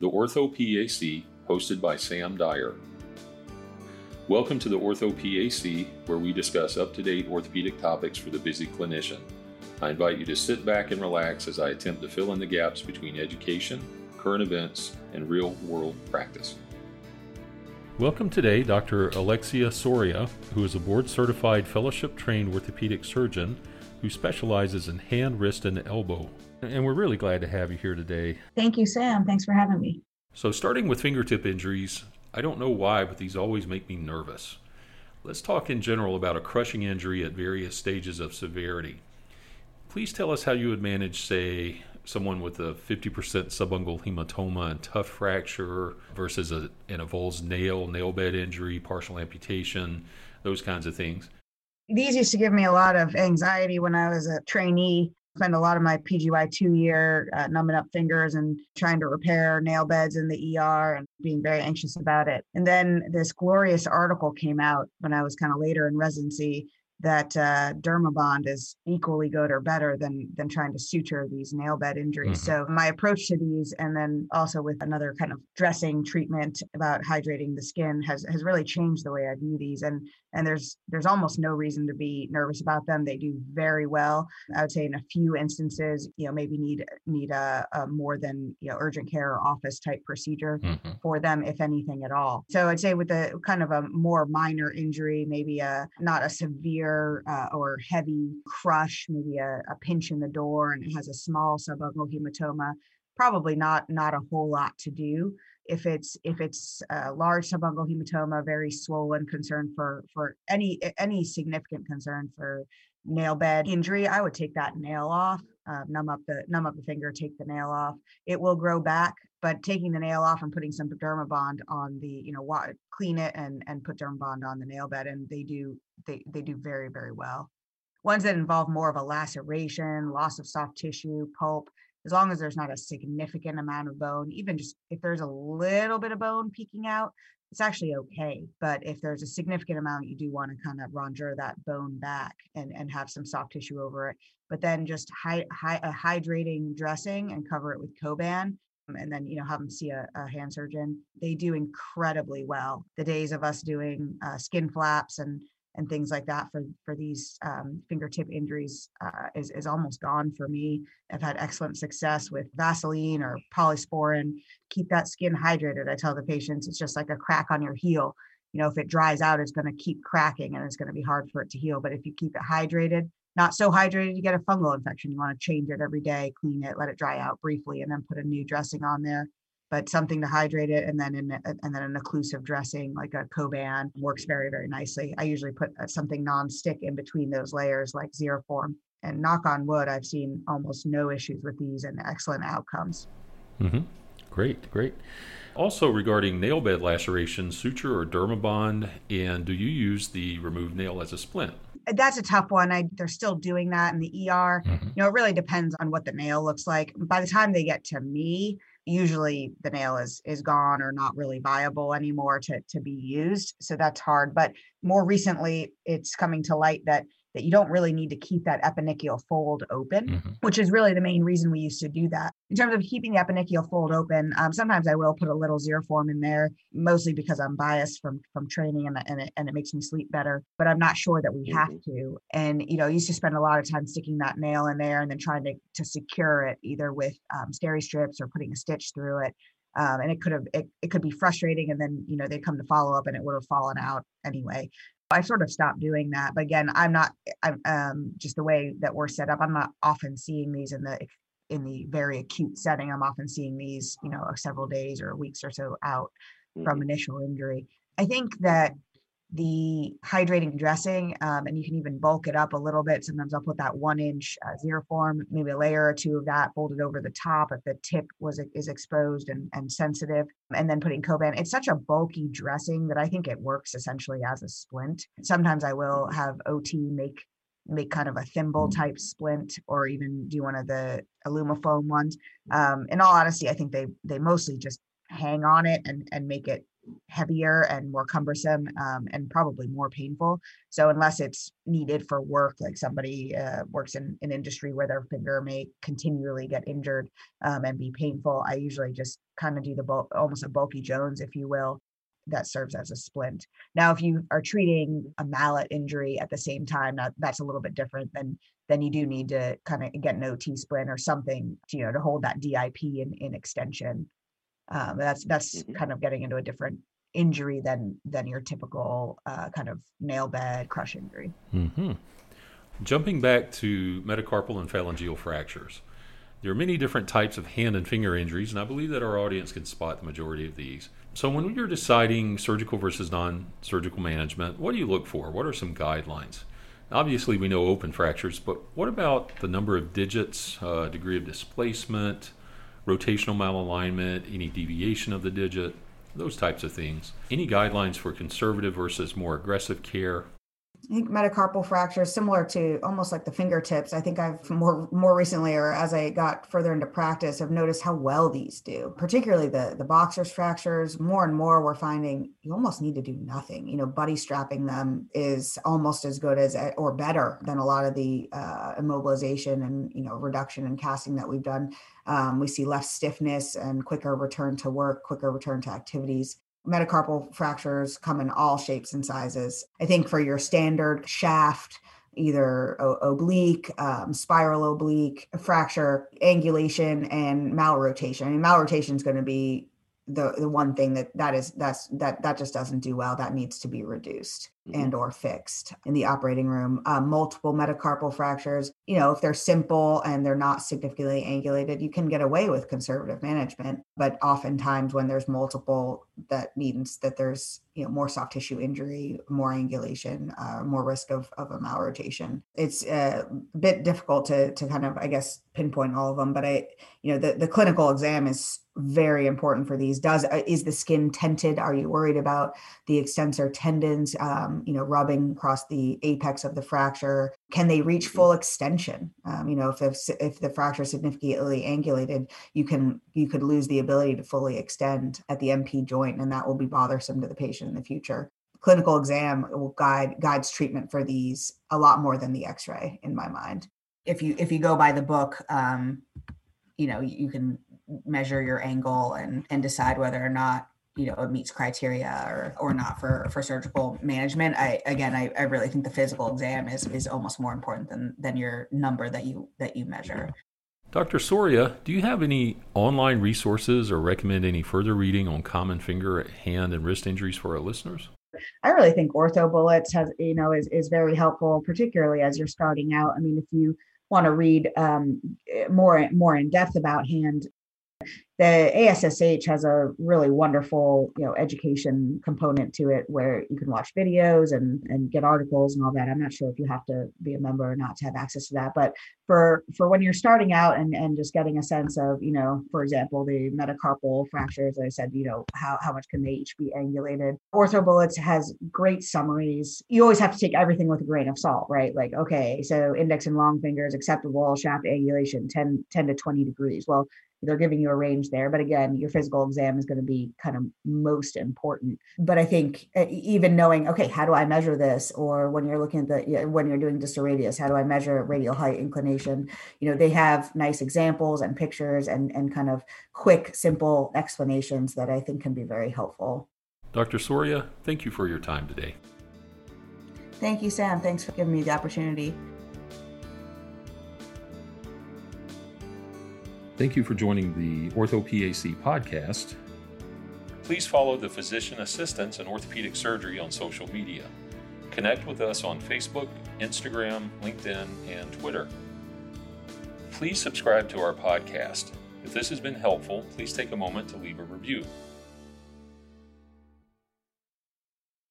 the Ortho PAC, hosted by Sam Dyer. Welcome to the Ortho PAC, where we discuss up to date orthopedic topics for the busy clinician. I invite you to sit back and relax as I attempt to fill in the gaps between education, current events, and real world practice. Welcome today, Dr. Alexia Soria, who is a board certified fellowship trained orthopedic surgeon who specializes in hand, wrist, and elbow. And we're really glad to have you here today. Thank you, Sam. Thanks for having me. So, starting with fingertip injuries, I don't know why, but these always make me nervous. Let's talk in general about a crushing injury at various stages of severity. Please tell us how you would manage, say, someone with a 50% subungual hematoma and tuft fracture versus a, an avulsed nail, nail bed injury, partial amputation, those kinds of things. These used to give me a lot of anxiety when I was a trainee spend a lot of my PGY two year uh, numbing up fingers and trying to repair nail beds in the ER and being very anxious about it. And then this glorious article came out when I was kind of later in residency that uh, dermabond is equally good or better than than trying to suture these nail bed injuries. Mm-hmm. So my approach to these, and then also with another kind of dressing treatment about hydrating the skin, has has really changed the way I view these. And and there's there's almost no reason to be nervous about them. They do very well. I would say in a few instances, you know, maybe need need a, a more than you know urgent care or office type procedure mm-hmm. for them, if anything at all. So I'd say with a kind of a more minor injury, maybe a not a severe uh, or heavy crush, maybe a, a pinch in the door, and it has a small subungual hematoma. Probably not not a whole lot to do if it's if it's a large subungual hematoma, very swollen, concern for for any any significant concern for nail bed injury, I would take that nail off, uh, numb up the numb up the finger, take the nail off. It will grow back, but taking the nail off and putting some dermabond on the you know clean it and and put dermabond on the nail bed, and they do they they do very very well. Ones that involve more of a laceration, loss of soft tissue, pulp, as long as there's not a significant amount of bone, even just if there's a little bit of bone peeking out, it's actually okay. But if there's a significant amount, you do want to kind of rongeur that bone back and, and have some soft tissue over it. But then just hi, hi, a hydrating dressing and cover it with Coban and then you know have them see a, a, hand surgeon they do incredibly well the days of us doing uh, skin flaps and and things like that for for these um, fingertip injuries uh, is is almost gone for me. I've had excellent success with Vaseline or polysporin. Keep that skin hydrated. I tell the patients it's just like a crack on your heel. You know, if it dries out, it's going to keep cracking and it's going to be hard for it to heal. But if you keep it hydrated, not so hydrated, you get a fungal infection. You want to change it every day, clean it, let it dry out briefly, and then put a new dressing on there but something to hydrate it and then in, and then an occlusive dressing like a Coban works very very nicely. I usually put uh, something non-stick in between those layers like Xeroform. And knock on wood, I've seen almost no issues with these and excellent outcomes. Mm-hmm. Great, great. Also, regarding nail bed laceration, suture or dermabond, and do you use the removed nail as a splint? That's a tough one. I, they're still doing that in the ER. Mm-hmm. You know, it really depends on what the nail looks like. By the time they get to me, usually the nail is is gone or not really viable anymore to to be used so that's hard but more recently it's coming to light that that you don't really need to keep that eponychial fold open, mm-hmm. which is really the main reason we used to do that. In terms of keeping the eponychial fold open, um, sometimes I will put a little Xeroform in there, mostly because I'm biased from from training and, and, it, and it makes me sleep better. But I'm not sure that we have mm-hmm. to. And you know, I used to spend a lot of time sticking that nail in there and then trying to to secure it either with um, steri strips or putting a stitch through it. Um, and it could have it, it could be frustrating and then you know they'd come to follow up and it would have fallen out anyway I sort of stopped doing that. But again, I'm not. I'm um, just the way that we're set up. I'm not often seeing these in the in the very acute setting. I'm often seeing these, you know, several days or weeks or so out mm-hmm. from initial injury. I think that the hydrating dressing, um, and you can even bulk it up a little bit. Sometimes I'll put that one inch uh, Xeroform, maybe a layer or two of that folded over the top if the tip was is exposed and, and sensitive, and then putting Coban. It's such a bulky dressing that I think it works essentially as a splint. Sometimes I will have OT make make kind of a thimble type splint or even do one of the AlumaFoam ones. Um, in all honesty, I think they they mostly just hang on it and and make it heavier and more cumbersome um, and probably more painful. So unless it's needed for work, like somebody uh, works in an industry where their finger may continually get injured um, and be painful, I usually just kind of do the bulk, almost a bulky Jones, if you will, that serves as a splint. Now, if you are treating a mallet injury at the same time, that, that's a little bit different than then you do need to kind of get an OT splint or something, to, you know, to hold that DIP in, in extension. Um, that's that's mm-hmm. kind of getting into a different injury than than your typical uh, kind of nail bed crush injury. Mm-hmm. Jumping back to metacarpal and phalangeal fractures, there are many different types of hand and finger injuries, and I believe that our audience can spot the majority of these. So, when you're deciding surgical versus non surgical management, what do you look for? What are some guidelines? Obviously, we know open fractures, but what about the number of digits, uh, degree of displacement, rotational malalignment, any deviation of the digit, those types of things? Any guidelines for conservative versus more aggressive care? I think metacarpal fractures, similar to almost like the fingertips. I think I've more more recently, or as I got further into practice, I've noticed how well these do. Particularly the the boxers fractures. More and more, we're finding you almost need to do nothing. You know, buddy strapping them is almost as good as or better than a lot of the uh, immobilization and you know reduction and casting that we've done. Um, we see less stiffness and quicker return to work, quicker return to activities metacarpal fractures come in all shapes and sizes. I think for your standard shaft, either oblique, um, spiral oblique, fracture, angulation, and malrotation. I mean, malrotation is going to be the the one thing that that is that's that that just doesn't do well that needs to be reduced mm-hmm. and or fixed in the operating room um, multiple metacarpal fractures. You know if they're simple and they're not significantly angulated you can get away with conservative management but oftentimes when there's multiple that means that there's you know more soft tissue injury more angulation uh, more risk of, of a malrotation it's a bit difficult to to kind of i guess pinpoint all of them but i you know the, the clinical exam is very important for these. Does uh, is the skin tented are you worried about the extensor tendons? Um, you know rubbing across the apex of the fracture can they reach full extension? Um, you know if, if if the fracture is significantly angulated you can you could lose the ability to fully extend at the mp joint and that will be bothersome to the patient in the future. Clinical exam will guide guides treatment for these a lot more than the x-ray in my mind. If you if you go by the book um, you know you can measure your angle and and decide whether or not you know it meets criteria or or not for for surgical management i again i, I really think the physical exam is is almost more important than than your number that you that you measure. Dr soria do you have any online resources or recommend any further reading on common finger hand and wrist injuries for our listeners? I really think ortho bullets has you know is is very helpful, particularly as you're starting out. I mean, if you want to read um, more more in depth about hand the ASSH has a really wonderful, you know, education component to it where you can watch videos and and get articles and all that. I'm not sure if you have to be a member or not to have access to that, but for for when you're starting out and and just getting a sense of, you know, for example, the metacarpal fractures, I said, you know, how how much can they each be angulated? Ortho Bullets has great summaries. You always have to take everything with a grain of salt, right? Like, okay, so index and long fingers acceptable shaft angulation 10 10 to 20 degrees. Well, they're giving you a range there but again your physical exam is going to be kind of most important. But i think even knowing okay how do i measure this? Or when you're looking at the when you're doing distal radius how do i measure radial height inclination? You know they have nice examples and pictures and and kind of quick simple explanations that i think can be very helpful. Dr soria thank you for your time today. Thank you sam. Thanks for giving me the opportunity Thank you for joining the OrthoPAC podcast. Please follow the Physician Assistants in Orthopedic Surgery on social media. Connect with us on Facebook, Instagram, LinkedIn, and Twitter. Please subscribe to our podcast. If this has been helpful, please take a moment to leave a review.